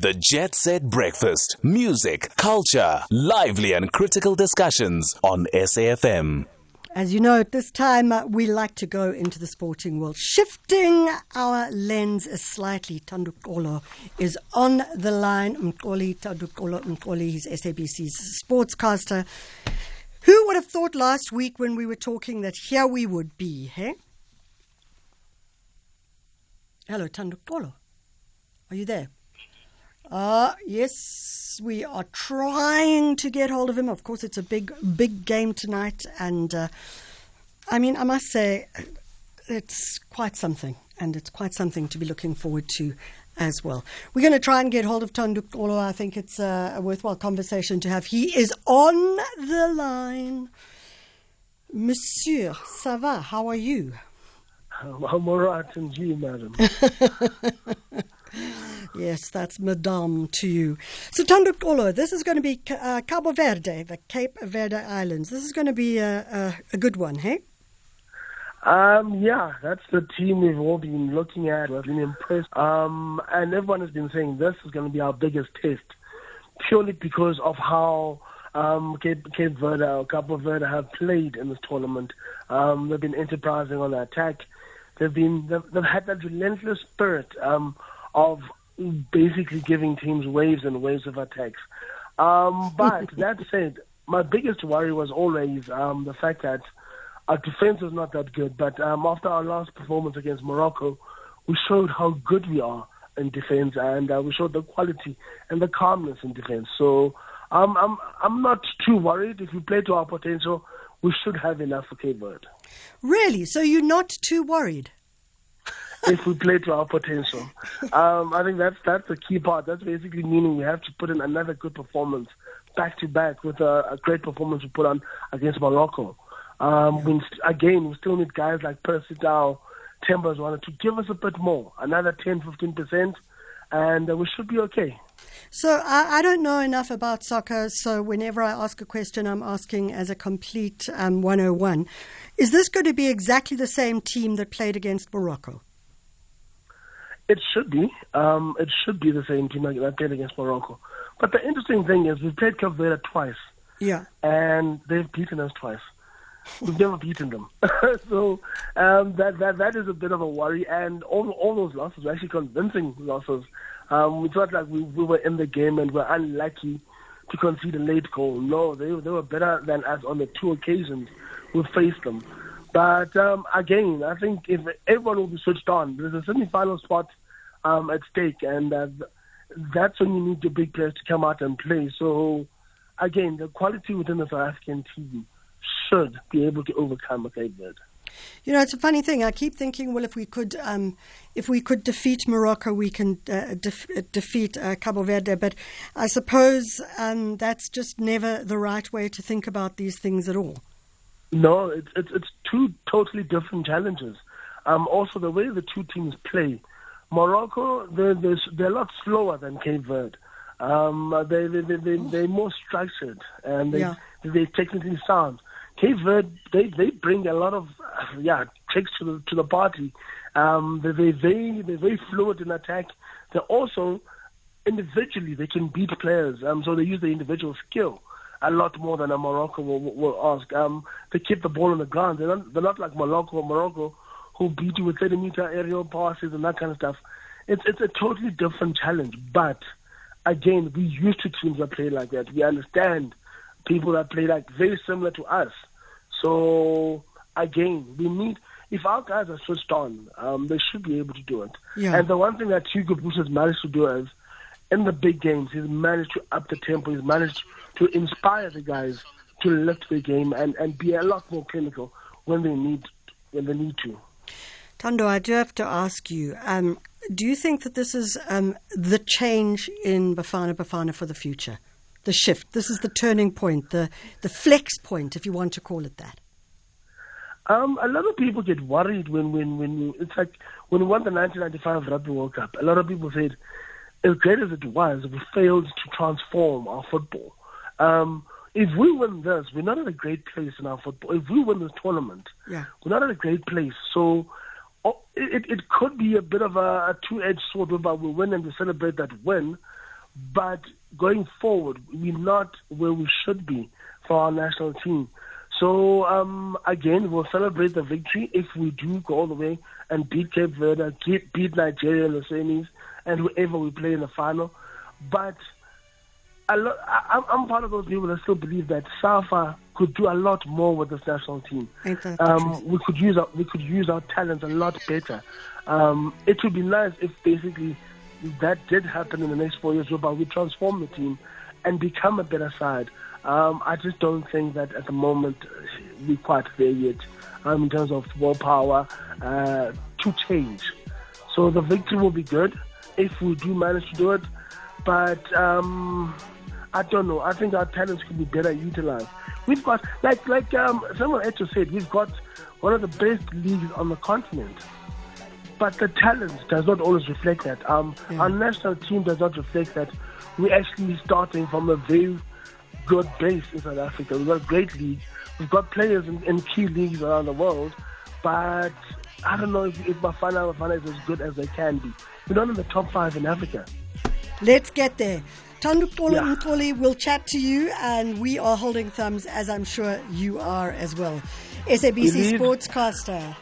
The Jet Set Breakfast. Music, culture, lively and critical discussions on SAFM. As you know, at this time uh, we like to go into the sporting world. Shifting our lens slightly, Tandukolo is on the line. Mkoli Tandukolo Mkoli, he's SABC's sportscaster. Who would have thought last week when we were talking that here we would be, hey? Hello, Tandukolo. Are you there? Uh, yes, we are trying to get hold of him. Of course, it's a big, big game tonight. And uh, I mean, I must say, it's quite something. And it's quite something to be looking forward to as well. We're going to try and get hold of Tandukolo. I think it's a, a worthwhile conversation to have. He is on the line. Monsieur, ça va? How are you? I'm all right, and you, madam. Yes, that's Madame to you. So, Tandukolo, this is going to be uh, Cabo Verde, the Cape Verde Islands. This is going to be a, a, a good one, hey? Um, yeah, that's the team we've all been looking at. We've been impressed. Um, and everyone has been saying this is going to be our biggest test, purely because of how um, Cape, Cape Verde or Cabo Verde have played in this tournament. Um, they've been enterprising on the attack. They've been they've, they've had that relentless spirit um, of basically giving teams waves and waves of attacks. Um, but that said, my biggest worry was always um, the fact that our defense is not that good. But um, after our last performance against Morocco, we showed how good we are in defense, and uh, we showed the quality and the calmness in defense. So um, I'm I'm not too worried. If we play to our potential, we should have enough for Cape Verde. Really? So you're not too worried? If we play to our potential. Um, I think that's that's the key part. That's basically meaning we have to put in another good performance back to back with a, a great performance we put on against Morocco. Um, we, again, we still need guys like Percy Tau, Themba Zwane to give us a bit more, another 10, 15%, and uh, we should be okay. So I, I, don't know enough about soccer, so whenever I ask a question, I'm asking as a complete um, 101. Is this going to be exactly the same team that played against Morocco? It should be. Um, it should be the same team that played against Morocco. But the interesting thing is we've played Cape Verde twice. Yeah. And they've beaten us twice. We've never beaten them. so um, that, that that is a bit of a worry. And all all those losses were actually convincing losses. Um, we felt like we, we were in the game and were unlucky to concede a late goal. No, they they were better than us on the two occasions we faced them. But um, again, I think if everyone will be switched on, there's a semi-final spot um, at stake, and uh, that's when you need the big players to come out and play. So, again, the quality within the South African team should be able to overcome a Cape Verde. You know, it's a funny thing. I keep thinking, well, if we could, um, if we could defeat Morocco, we can uh, def- defeat uh, Cabo Verde. But I suppose um, that's just never the right way to think about these things at all. No, it's it's, it's two totally different challenges. Um, also, the way the two teams play, Morocco they're they're, they're a lot slower than Cape Verde. Um, they they they they they're more structured and they yeah. they technically sound. Cape Verde they they bring a lot of yeah tricks to the to the party. Um, they they they they're very fluid in attack. They're also individually they can beat players. Um, so they use the individual skill a lot more than a Morocco will, will ask. Um, they keep the ball on the ground. They're not, they're not like Morocco Morocco who beat you with 30 meter aerial passes and that kind of stuff. It's it's a totally different challenge. But again, we used to teams that play like that. We understand people that play like very similar to us. So again, we need if our guys are switched on, um, they should be able to do it. Yeah. And the one thing that Hugo Broos has managed to do is in the big games, he's managed to up the tempo. He's managed to inspire the guys to lift the game and, and be a lot more clinical when they need when they need to. Tando, I do have to ask you: um, Do you think that this is um, the change in Bafana Bafana for the future? The shift. This is the turning point, the the flex point, if you want to call it that. Um, a lot of people get worried when when when it's like when we won the 1995 Rugby World Cup. A lot of people said as great as it was, we failed to transform our football. Um, if we win this, we're not at a great place in our football. If we win this tournament, yeah. we're not at a great place. So oh, it, it could be a bit of a, two-edged sword whereby we win and we celebrate that win. but going forward, we're not where we should be for our national team. So um, again, we'll celebrate the victory if we do go all the way and beat Cape Verde, beat Nigeria in the semis, and whoever we play in the final. But I, I'm part of those people that still believe that Safa could do a lot more with this national team. Ain't that the Um, we could use our, we could use our talents a lot better. Um, it would be nice if basically that did happen in the next four years, whereby we transform the team and become a better side. Um, I just don't think that at the moment we're quite there yet um, in terms of willpower uh, to change. So the victory will be good if we do manage to do it, but um, I don't know. I think our talents could be better utilized. We've got, like like um, someone to said, we've got one of the best leagues on the continent. But the talent does not always reflect that. Um, Our national team does not reflect that. We're actually starting from a very good base in South Africa. We've got a great league. We've got players in, in key leagues around the world. But I don't know if, if Bafana Bafana is as good as they can be. We're not in the top five in Africa. Let's get there. Tandukolo Yeah. Mkoli will chat to you, and we are holding thumbs, as I'm sure you are as well. SABC Believe- Sportscaster.